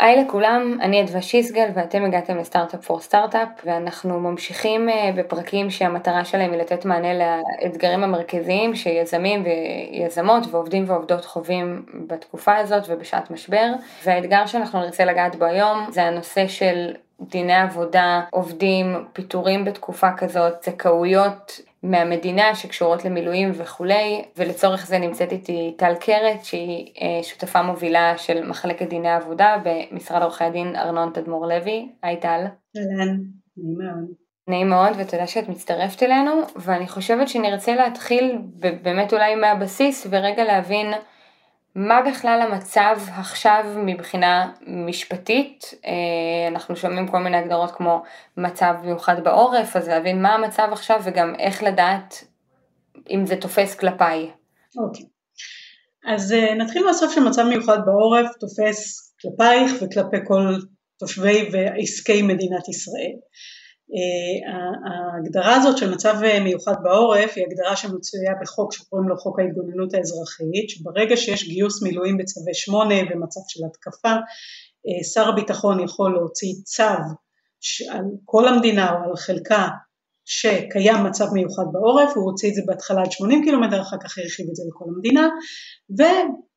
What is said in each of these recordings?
היי לכולם, אני אדווה שיסגל ואתם הגעתם לסטארט-אפ פור סטארט-אפ ואנחנו ממשיכים אה, בפרקים שהמטרה שלהם היא לתת מענה לאתגרים המרכזיים שיזמים ויזמות ועובדים ועובדות חווים בתקופה הזאת ובשעת משבר. והאתגר שאנחנו נרצה לגעת בו היום זה הנושא של דיני עבודה, עובדים, פיטורים בתקופה כזאת, זכאויות מהמדינה שקשורות למילואים וכולי, ולצורך זה נמצאת איתי טל קרת שהיא אה, שותפה מובילה של מחלקת דיני עבודה במשרד עורכי הדין ארנון תדמור לוי. היי טל. אהלן, נעים מאוד. נעים מאוד ותודה שאת מצטרפת אלינו, ואני חושבת שנרצה להתחיל באמת אולי מהבסיס ורגע להבין מה בכלל המצב עכשיו מבחינה משפטית? אה, אנחנו שומעים כל מיני הגדרות כמו מצב מיוחד בעורף, אז להבין מה המצב עכשיו וגם איך לדעת אם זה תופס כלפיי. אוקיי. אז אה, נתחיל מהסוף שמצב מיוחד בעורף תופס כלפייך וכלפי כל תושבי ועסקי מדינת ישראל. אה, ההגדרה הזאת של מצב מיוחד בעורף היא הגדרה שמצויה בחוק שקוראים לו חוק ההתגוננות האזרחית שברגע שיש גיוס מילואים בצווי שמונה ומצב של התקפה אה, שר הביטחון יכול להוציא צו על כל המדינה או על חלקה שקיים מצב מיוחד בעורף, הוא הוציא את זה בהתחלה עד 80 קילומטר, אחר כך הרחיב את זה לכל המדינה,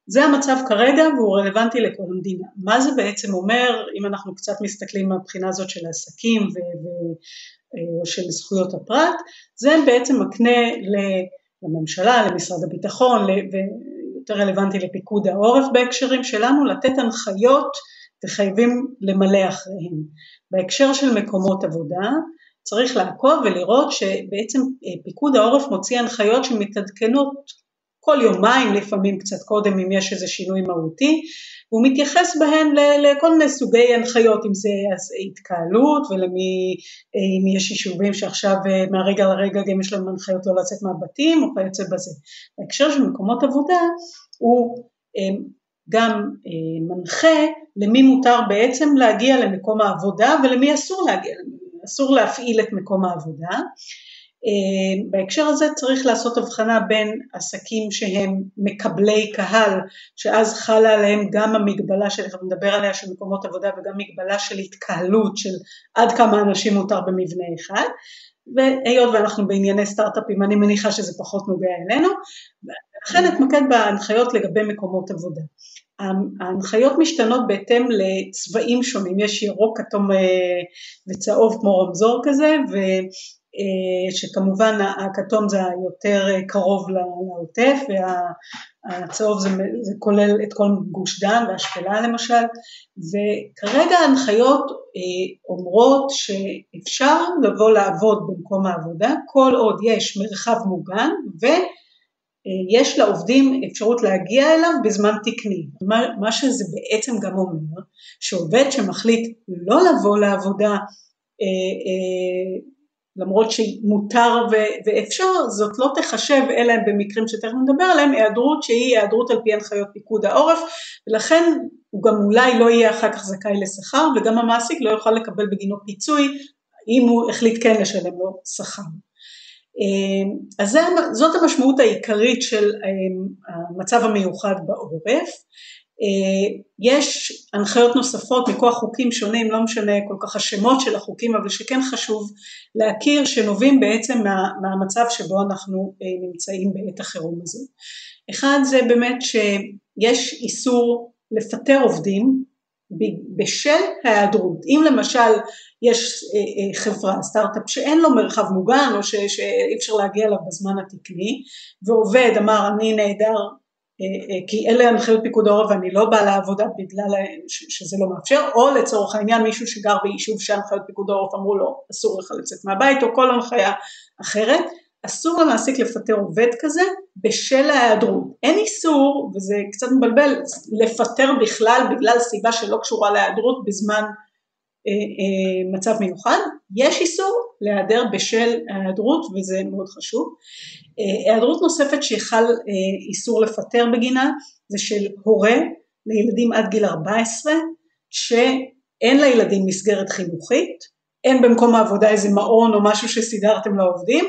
זה המצב כרגע והוא רלוונטי לכל המדינה. מה זה בעצם אומר אם אנחנו קצת מסתכלים מהבחינה הזאת של העסקים ו... ו... או של זכויות הפרט, זה בעצם מקנה לממשלה, למשרד הביטחון ויותר רלוונטי לפיקוד העורף בהקשרים שלנו לתת הנחיות וחייבים למלא אחריהם. בהקשר של מקומות עבודה צריך לעקוב ולראות שבעצם פיקוד העורף מוציא הנחיות שמתעדכנות כל יומיים לפעמים קצת קודם אם יש איזה שינוי מהותי והוא מתייחס בהן לכל מיני סוגי הנחיות אם זה התקהלות ולמי אם יש יישובים שעכשיו אה, מהרגע לרגע גם יש להם הנחיות לא לצאת מהבתים או כיוצא בזה. בהקשר של מקומות עבודה הוא אה, גם אה, מנחה למי מותר בעצם להגיע למקום העבודה ולמי אסור להגיע, אסור להפעיל את מקום העבודה אה, בהקשר הזה צריך לעשות הבחנה בין עסקים שהם מקבלי קהל שאז חלה עליהם גם המגבלה שתכף נדבר עליה של מקומות עבודה וגם מגבלה של התקהלות של עד כמה אנשים מותר במבנה אחד. והיות ואנחנו בענייני סטארט-אפים אני מניחה שזה פחות נוגע אלינו. ולכן אתמקד בהנחיות לגבי מקומות עבודה. ההנחיות משתנות בהתאם לצבעים שונים, יש ירוק, כתום אה, וצהוב כמו רמזור כזה אה, שכמובן הכתום זה היותר אה, קרוב לעוטף והצהוב זה, זה כולל את כל גוש דן והשפלה למשל וכרגע ההנחיות אה, אומרות שאפשר לבוא לעבוד במקום העבודה כל עוד יש מרחב מוגן ויש לעובדים אפשרות להגיע אליו בזמן תקני. מה, מה שזה בעצם גם אומר שעובד שמחליט לא לבוא לעבודה למרות שמותר ואפשר, זאת לא תחשב אלא במקרים שתכף נדבר עליהם, היעדרות שהיא היעדרות על פי הנחיות פיקוד העורף ולכן הוא גם אולי לא יהיה אחר כך זכאי לשכר וגם המעסיק לא יוכל לקבל בגינו פיצוי אם הוא החליט כן לשלם לו שכר. אז זאת המשמעות העיקרית של המצב המיוחד בעורף יש הנחיות נוספות מכוח חוקים שונים, לא משנה כל כך השמות של החוקים, אבל שכן חשוב להכיר שנובעים בעצם מה, מהמצב שבו אנחנו אה, נמצאים בעת החירום הזו. אחד זה באמת שיש איסור לפטר עובדים בשל ההיעדרות. אם למשל יש אה, חברה, סטארט-אפ שאין לו מרחב מוגן או שאי אפשר להגיע אליו בזמן התקני ועובד אמר אני אה, אה, כי אלה הנחיות פיקוד העורף ואני לא באה לעבודה בגלל שזה לא מאפשר, או לצורך העניין מישהו שגר ביישוב שהנחיות פיקוד העורף אמרו לו אסור לך לצאת מהבית או כל הנחיה אחרת, אסור למעסיק לפטר עובד כזה בשל ההיעדרות. אין איסור, וזה קצת מבלבל, לפטר בכלל בגלל סיבה שלא קשורה להיעדרות בזמן אה, מצב מיוחד, יש איסור להיעדר בשל ההיעדרות וזה מאוד חשוב. היעדרות נוספת שחל אה, איסור לפטר בגינה זה של הורה לילדים עד גיל 14 שאין לילדים מסגרת חינוכית, אין במקום העבודה איזה מעון או משהו שסידרתם לעובדים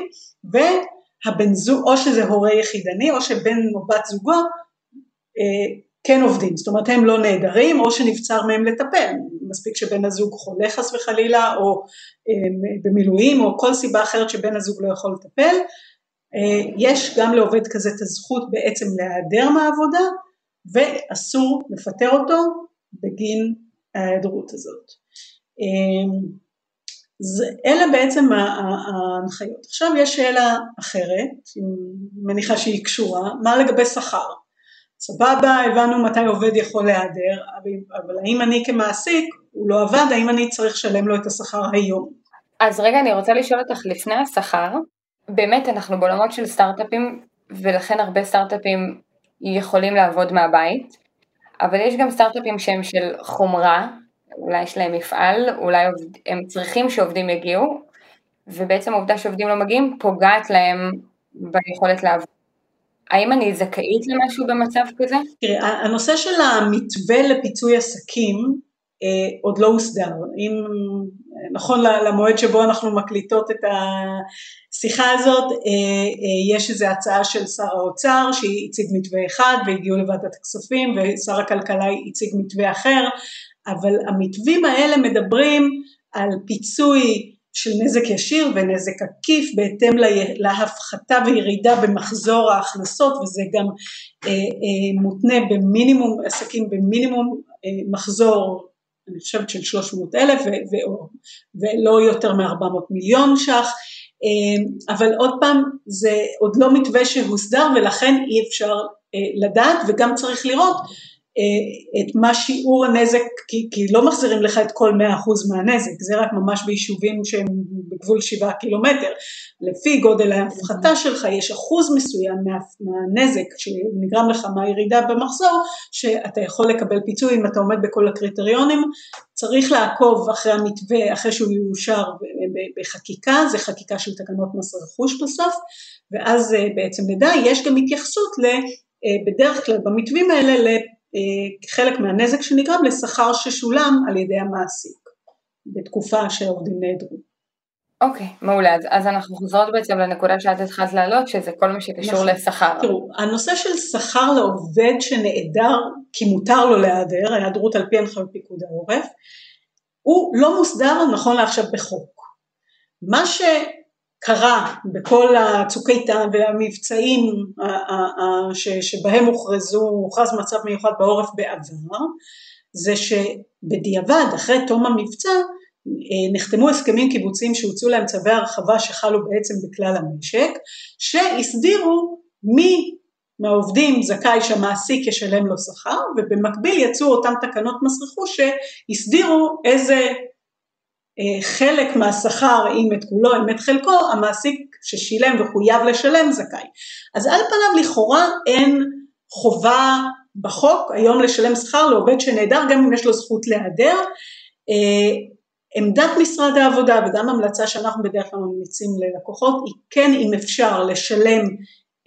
והבן זוג או שזה הורה יחידני או שבן או בת זוגו אה, כן עובדים, זאת אומרת הם לא נעדרים או שנבצר מהם לטפל, מספיק שבן הזוג חולה חס וחלילה או אה, במילואים או כל סיבה אחרת שבן הזוג לא יכול לטפל, אה, יש גם לעובד כזה את הזכות בעצם להיעדר מהעבודה ואסור לפטר אותו בגין ההיעדרות הזאת. זה, אלה בעצם ההנחיות. עכשיו יש שאלה אחרת, מניחה שהיא קשורה, מה לגבי שכר? סבבה, הבנו מתי עובד יכול להיעדר, אבל האם אני כמעסיק, הוא לא עבד, האם אני צריך לשלם לו את השכר היום? אז רגע, אני רוצה לשאול אותך לפני השכר, באמת אנחנו בעולמות של סטארט-אפים, ולכן הרבה סטארט-אפים יכולים לעבוד מהבית, אבל יש גם סטארט-אפים שהם של חומרה, אולי יש להם מפעל, אולי הם צריכים שעובדים יגיעו, ובעצם העובדה שעובדים לא מגיעים פוגעת להם ביכולת לעבוד. האם אני זכאית למשהו במצב כזה? תראי, הנושא של המתווה לפיצוי עסקים אה, עוד לא הוסדר. אם נכון למועד שבו אנחנו מקליטות את השיחה הזאת, אה, אה, יש איזו הצעה של שר האוצר שהציג מתווה אחד והגיעו לוועדת הכספים ושר הכלכלה הציג מתווה אחר, אבל המתווים האלה מדברים על פיצוי של נזק ישיר ונזק עקיף בהתאם להפחתה וירידה במחזור ההכנסות וזה גם אה, אה, מותנה במינימום, עסקים במינימום אה, מחזור אני חושבת של 300 אלף ולא יותר מ-400 מיליון ש"ח. אבל עוד פעם זה עוד לא מתווה שהוסדר ולכן אי אפשר לדעת וגם צריך לראות אה, את מה שיעור הנזק, כי, כי לא מחזירים לך את כל 100% מהנזק, זה רק ממש ביישובים שהם בגבול 7 קילומטר. לפי גודל ההפחתה שלך יש אחוז מסוים מה, מהנזק שנגרם לך מהירידה במחזור, שאתה יכול לקבל פיצוי אם אתה עומד בכל הקריטריונים. צריך לעקוב אחרי המתווה, אחרי שהוא יאושר בחקיקה, זה חקיקה של תקנות מס רכוש בסוף, ואז אה, בעצם נדע, יש גם התייחסות ל... אה, בדרך כלל במתווים האלה חלק מהנזק שנגרם לשכר ששולם על ידי המעסיק בתקופה שהעובדים נעדרו. אוקיי, okay, מעולה. אז, אז אנחנו חוזרות בעצם לנקודה שאת התחלת להעלות, שזה כל מה שקשור נכון. לשכר. תראו, הנושא של שכר לעובד שנעדר, כי מותר לו להיעדר, ההיעדרות על פי הנחיות פיקוד העורף, הוא לא מוסדר נכון לעכשיו בחוק. מה ש... קרה בכל הצוק איתן והמבצעים שבהם הוכרזו, הוכרז מצב מיוחד בעורף בעבר, זה שבדיעבד, אחרי תום המבצע, נחתמו הסכמים קיבוציים שהוצאו להם צווי הרחבה שחלו בעצם בכלל המשק, שהסדירו מי מהעובדים זכאי שהמעסיק ישלם לו שכר, ובמקביל יצאו אותן תקנות מס רכוש שהסדירו איזה אה, חלק מהשכר, אם את כולו, אם את חלקו, המעסיק ששילם וחויב לשלם זכאי. אז על פניו לכאורה אין חובה בחוק היום לשלם שכר לעובד שנעדר גם אם יש לו זכות להיעדר. אה, עמדת משרד העבודה וגם המלצה שאנחנו בדרך כלל ממליצים ללקוחות היא כן אם אפשר לשלם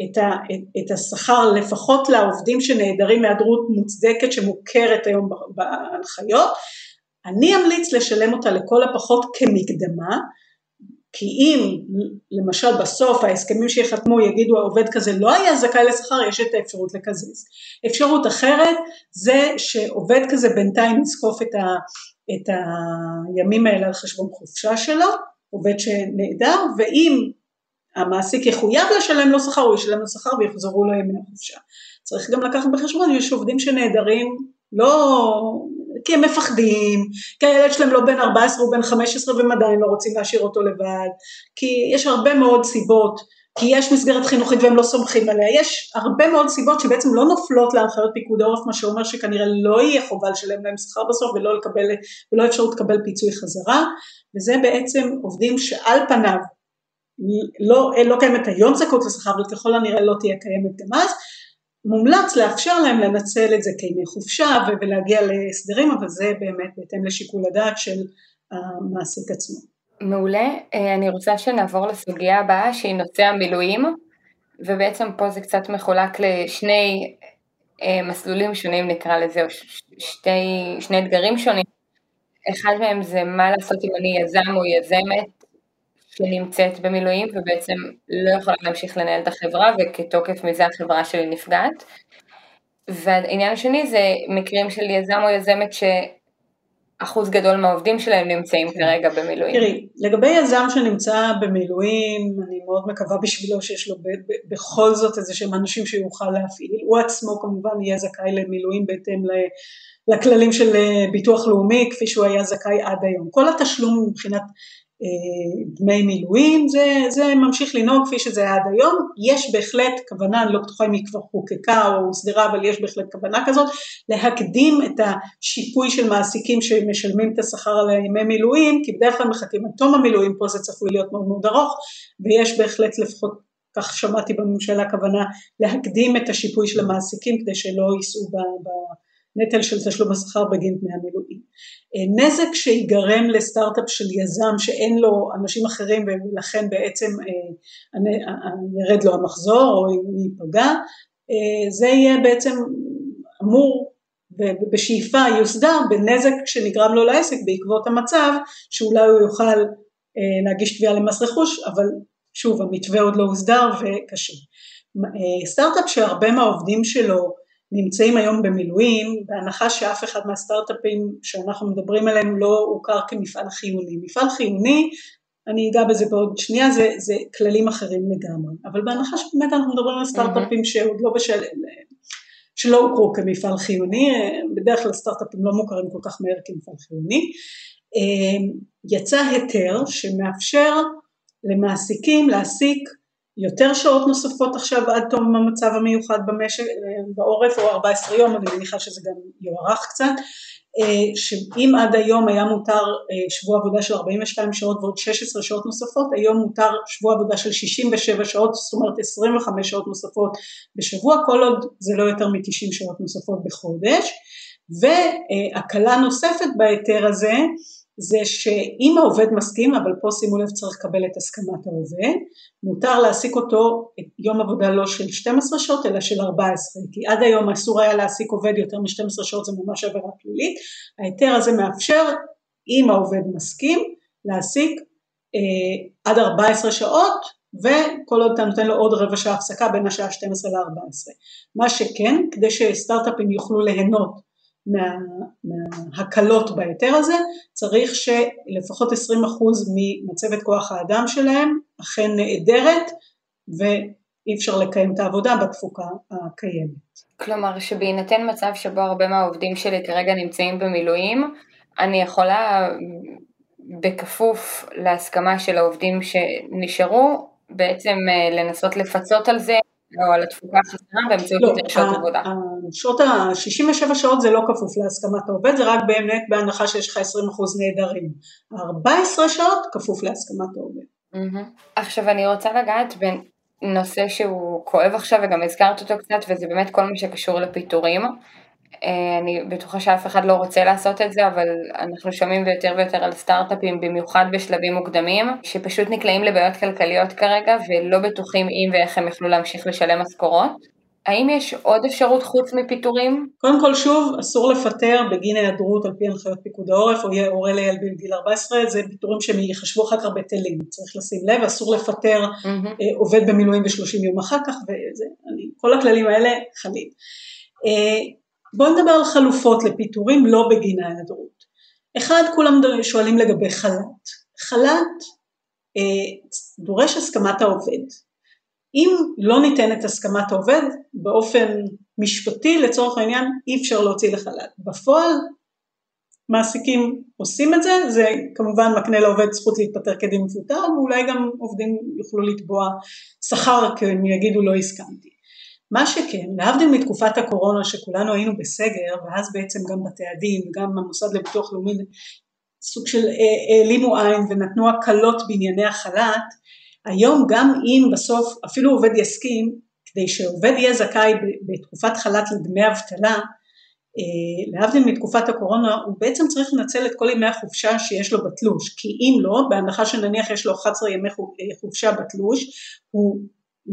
את, ה, את, את השכר לפחות לעובדים שנעדרים מהיעדרות מוצדקת שמוכרת היום בהנחיות אני אמליץ לשלם אותה לכל הפחות כמקדמה, כי אם למשל בסוף ההסכמים שיחתמו יגידו העובד כזה לא היה זכאי לשכר, יש את האפשרות לקזז. אפשרות אחרת זה שעובד כזה בינתיים יזקוף את, ה, את הימים האלה על חשבון חופשה שלו, עובד שנעדר, ואם המעסיק יחויב לשלם לו שכר, הוא ישלם לו שכר ויחזרו לו ימי החופשה. צריך גם לקחת בחשבון, יש עובדים שנעדרים לא כי הם מפחדים, כי הילד שלהם לא בן 14 הוא בן 15 והם עדיין לא רוצים להשאיר אותו לבד, כי יש הרבה מאוד סיבות, כי יש מסגרת חינוכית והם לא סומכים עליה, יש הרבה מאוד סיבות שבעצם לא נופלות להנחיות פיקוד העורף, מה שאומר שכנראה לא יהיה חובה לשלם להם שכר בסוף ולא, לקבל, ולא אפשרות לקבל פיצוי חזרה, וזה בעצם עובדים שעל פניו לא, לא קיימת היום זכאות לשכר אבל ככל הנראה לא תהיה קיימת גם אז, מומלץ לאפשר להם לנצל את זה כימי חופשה ולהגיע להסדרים, אבל זה באמת בהתאם לשיקול הדעת של המעסיק עצמו. מעולה, אה, אני רוצה שנעבור לסוגיה הבאה שהיא נושא המילואים, ובעצם פה זה קצת מחולק לשני אה, מסלולים שונים נקרא לזה, או שתי, שני אתגרים שונים. אחד מהם זה מה לעשות אם אני יזם או יזמת שנמצאת במילואים ובעצם לא יכולה להמשיך לנהל את החברה וכתוקף מזה החברה שלי נפגעת. והעניין השני זה מקרים של יזם או יזמת שאחוז גדול מהעובדים שלהם נמצאים כרגע במילואים. תראי, לגבי יזם שנמצא במילואים, אני מאוד מקווה בשבילו שיש לו בכל זאת איזה שהם אנשים שיוכל להפעיל, הוא עצמו כמובן יהיה זכאי למילואים בהתאם לכללים של ביטוח לאומי כפי שהוא היה זכאי עד היום. כל התשלום מבחינת דמי מילואים, זה, זה ממשיך לנהוג כפי שזה היה עד היום, יש בהחלט כוונה, אני לא בטוחה אם היא כבר חוקקה או הוסדרה, אבל יש בהחלט כוונה כזאת, להקדים את השיפוי של מעסיקים שמשלמים את השכר על ימי מילואים, כי בדרך כלל מחכים עד תום המילואים, פה זה צפוי להיות מאוד מאוד ארוך, ויש בהחלט לפחות כך שמעתי בממשלה כוונה להקדים את השיפוי של המעסיקים כדי שלא יישאו ב... ב נטל של תשלום השכר בגין דמי המילואים. אה, נזק שיגרם לסטארט-אפ של יזם שאין לו אנשים אחרים ולכן בעצם אה, ירד לו המחזור או הוא ייפגע, אה, זה יהיה בעצם אמור ובשאיפה יוסדר בנזק שנגרם לו לעסק בעקבות המצב שאולי הוא יוכל להגיש תביעה למס רכוש אבל שוב המתווה עוד לא הוסדר וקשה. סטארט-אפ שהרבה מהעובדים שלו נמצאים היום במילואים, בהנחה שאף אחד מהסטארט-אפים שאנחנו מדברים עליהם לא הוכר כמפעל חיוני. מפעל חיוני, אני אגע בזה בעוד שנייה, זה, זה כללים אחרים לגמרי, אבל בהנחה שבאמת אנחנו מדברים על סטארט-אפים שעוד לא בשל... שלא הוכרו כמפעל חיוני, בדרך כלל סטארט-אפים לא מוכרים כל כך מהר כמפעל חיוני, יצא היתר שמאפשר למעסיקים להעסיק יותר שעות נוספות עכשיו עד תום המצב המיוחד במשק, בעורף או 14 יום, אני מניחה שזה גם יוארך קצת, אה, שאם עד היום היה מותר אה, שבוע עבודה של 42 שעות ועוד 16 שעות נוספות, היום מותר שבוע עבודה של 67 שעות, זאת אומרת 25 שעות נוספות בשבוע, כל עוד זה לא יותר מ-90 שעות נוספות בחודש, והקלה נוספת בהיתר הזה זה שאם העובד מסכים, אבל פה שימו לב צריך לקבל את הסכמת העובד, מותר להעסיק אותו יום עבודה לא של 12 שעות אלא של 14, כי עד היום אסור היה להעסיק עובד יותר מ-12 שעות זה ממש עבירה פלילית, ההיתר הזה מאפשר, אם העובד מסכים, להעסיק אה, עד 14 שעות וכל עוד אתה נותן לו עוד רבע שעה הפסקה בין השעה 12 ל-14. מה שכן, כדי שסטארט-אפים יוכלו ליהנות מה, מההקלות בהיתר הזה, צריך שלפחות 20% ממצבת כוח האדם שלהם אכן נעדרת ואי אפשר לקיים את העבודה בתפוקה הקיימת. כלומר שבהינתן מצב שבו הרבה מהעובדים שלי כרגע נמצאים במילואים, אני יכולה בכפוף להסכמה של העובדים שנשארו, בעצם אה, לנסות לפצות על זה או על התפוקה החסרה באמצעות לא, שעות עבודה. שעות ה-67 שעות זה לא כפוף להסכמת העובד, זה רק באמת בהנחה שיש לך 20% נעדרים. 14 שעות כפוף להסכמת העובד. עכשיו אני רוצה לגעת בנושא שהוא כואב עכשיו וגם הזכרת אותו קצת וזה באמת כל מה שקשור לפיטורים. אה, אני בטוחה שאף אחד לא רוצה לעשות את זה, אבל אנחנו שומעים יותר ויותר על סטארט-אפים, במיוחד בשלבים מוקדמים, שפשוט נקלעים לבעיות כלכליות כרגע ולא בטוחים אם ואיך הם יוכלו להמשיך לשלם משכורות. האם יש עוד אפשרות חוץ מפיטורים? קודם כל שוב, אסור לפטר בגין היעדרות על פי הנחיות פיקוד העורף או יהיה הורה לילד בגיל 14, זה פיטורים שהם ייחשבו אחר כך בטלים, צריך לשים לב, אסור לפטר mm-hmm. עובד במילואים ב-30 יום אחר כך, וכל הכללים האלה חלים. בואו נדבר על חלופות לפיטורים לא בגין ההיעדרות. אחד, כולם שואלים לגבי חל"ת. חל"ת אה, דורש הסכמת העובד. אם לא ניתנת הסכמת העובד, באופן משפטי לצורך העניין אי אפשר להוציא לחל"ת. בפועל מעסיקים עושים את זה, זה כמובן מקנה לעובד זכות להתפטר כדין מפוטר, ואולי גם עובדים יוכלו לתבוע שכר כי הם יגידו לא הסכמתי. מה שכן, להבדיל מתקופת הקורונה שכולנו היינו בסגר, ואז בעצם גם בתי הדין וגם המוסד לביטוח לאומי סוג של אה, העלימו עין ונתנו הקלות בענייני החל"ת, היום גם אם בסוף אפילו עובד יסכים, כדי שעובד יהיה זכאי בתקופת חל"ת לדמי אבטלה, אה, להבדיל מתקופת הקורונה, הוא בעצם צריך לנצל את כל ימי החופשה שיש לו בתלוש, כי אם לא, בהנחה שנניח יש לו 11 ימי חופשה בתלוש, הוא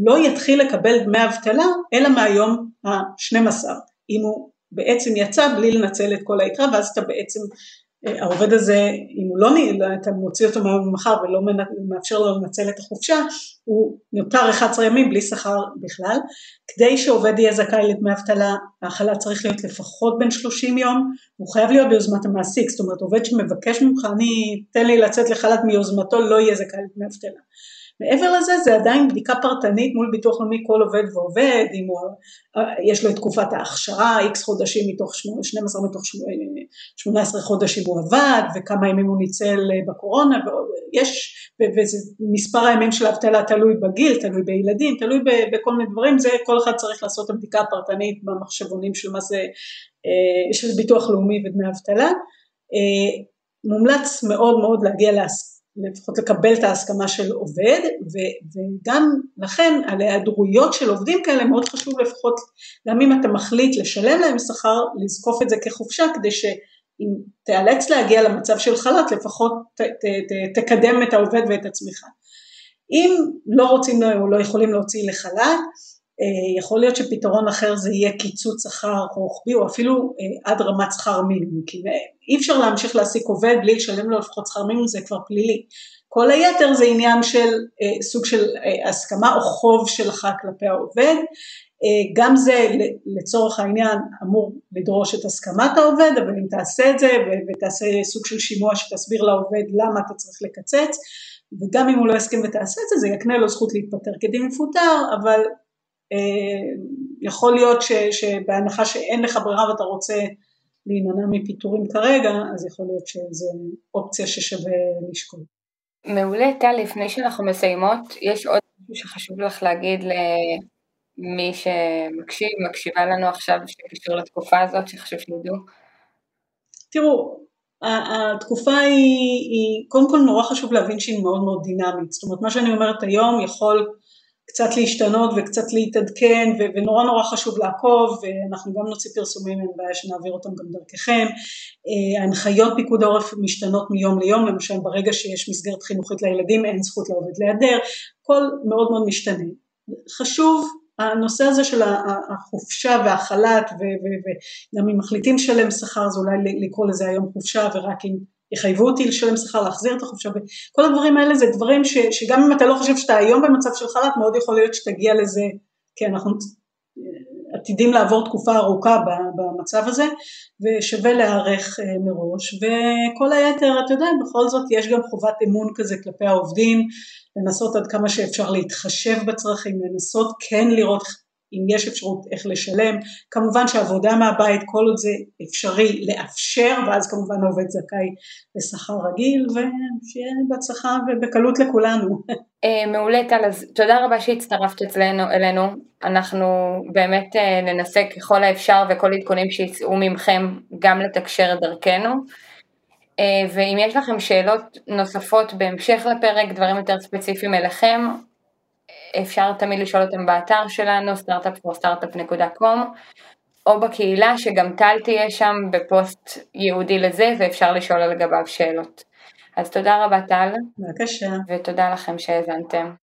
לא יתחיל לקבל דמי אבטלה אלא מהיום ה-12, אם הוא בעצם יצא בלי לנצל את כל היתרה ואז אתה בעצם העובד הזה, אם הוא לא, אתה מוציא אותו מהיום למחר ולא מאפשר לו לנצל את החופשה, הוא נותר 11 ימים בלי שכר בכלל. כדי שעובד יהיה זכאי לדמי אבטלה, החל"ת צריך להיות לפחות בין 30 יום, הוא חייב להיות ביוזמת המעסיק, זאת אומרת עובד שמבקש ממך, אני, תן לי לצאת לחל"ת מיוזמתו, לא יהיה זכאי לדמי אבטלה. מעבר לזה זה עדיין בדיקה פרטנית מול ביטוח לאומי כל עובד ועובד, אם הוא, יש לו את תקופת ההכשרה, איקס חודשים מתוך 12 מתוך 18 חודשים הוא עבד וכמה ימים הוא ניצל בקורונה, יש, וזה מספר הימים של האבטלה תלוי בגיל, תלוי בילדים, תלוי בכל מיני דברים, זה כל אחד צריך לעשות את הבדיקה הפרטנית במחשבונים של מה זה, של ביטוח לאומי ודמי אבטלה. מומלץ מאוד מאוד להגיע להסכמה לפחות לקבל את ההסכמה של עובד וגם לכן על היעדרויות של עובדים כאלה מאוד חשוב לפחות גם אם אתה מחליט לשלם להם שכר לזקוף את זה כחופשה כדי שאם תיאלץ להגיע למצב של חל"ת לפחות ת, ת, ת, תקדם את העובד ואת עצמך. אם לא רוצים או לא יכולים להוציא לחל"ת יכול להיות שפתרון אחר זה יהיה קיצוץ שכר רוחבי או אפילו אה, עד רמת שכר מינימום, כי אי אפשר להמשיך להעסיק עובד בלי לשלם לו לפחות שכר מינימום, זה כבר פלילי. כל היתר זה עניין של אה, סוג של הסכמה או חוב שלך כלפי העובד, גם זה לצורך העניין אמור לדרוש את הסכמת העובד, אבל אם תעשה את זה ותעשה סוג של שימוע שתסביר לעובד למה אתה צריך לקצץ, וגם אם הוא לא יסכים ותעשה את זה, זה יקנה לו זכות להתפטר כדין מפוטר, אבל אה, יכול להיות ש, שבהנחה שאין לך ברירה ואתה רוצה להימנע מפיטורים כרגע, אז יכול להיות שזו אופציה ששווה לשקול. מעולה, טל, לפני שאנחנו מסיימות, יש עוד משהו שחשוב לך להגיד למי שמקשיב, מקשיבה לנו עכשיו, שקשור לתקופה הזאת, שחשוב שידעו? תראו, התקופה היא, היא, קודם כל נורא חשוב להבין שהיא מאוד מאוד דינמית, זאת אומרת מה שאני אומרת היום יכול קצת להשתנות וקצת להתעדכן ונורא נורא חשוב לעקוב ואנחנו גם נוציא פרסומים אין בעיה שנעביר אותם גם דרככם. אה, ההנחיות פיקוד העורף משתנות מיום ליום למשל ברגע שיש מסגרת חינוכית לילדים אין זכות לעובד להיעדר. הכל מאוד מאוד משתנה. חשוב הנושא הזה של החופשה והחל"ת וגם אם מחליטים לשלם שכר זה אולי לקרוא לזה היום חופשה ורק אם יחייבו אותי לשלם שכר, להחזיר את החופשה, וכל הדברים האלה זה דברים ש, שגם אם אתה לא חושב שאתה היום במצב של חל"ת, מאוד יכול להיות שתגיע לזה, כי אנחנו עתידים לעבור תקופה ארוכה במצב הזה, ושווה להיערך אה, מראש, וכל היתר, אתה יודע, בכל זאת יש גם חובת אמון כזה כלפי העובדים, לנסות עד כמה שאפשר להתחשב בצרכים, לנסות כן לראות אם יש אפשרות איך לשלם, כמובן שעבודה מהבית כל עוד זה אפשרי לאפשר ואז כמובן העובד זכאי לשכר רגיל ושיהיה בהצלחה ובקלות לכולנו. אה, מעולה טל, אז תודה רבה שהצטרפת אצלנו, אלינו, אנחנו באמת אה, ננסה ככל האפשר וכל עדכונים שיצאו ממכם גם לתקשר דרכנו. אה, ואם יש לכם שאלות נוספות בהמשך לפרק, דברים יותר ספציפיים אליכם, אפשר תמיד לשאול אותם באתר שלנו, startupforstartup.com, או בקהילה שגם טל תהיה שם בפוסט ייעודי לזה ואפשר לשאול על גביו שאלות. אז תודה רבה טל. בבקשה. ותודה לכם שהאזנתם.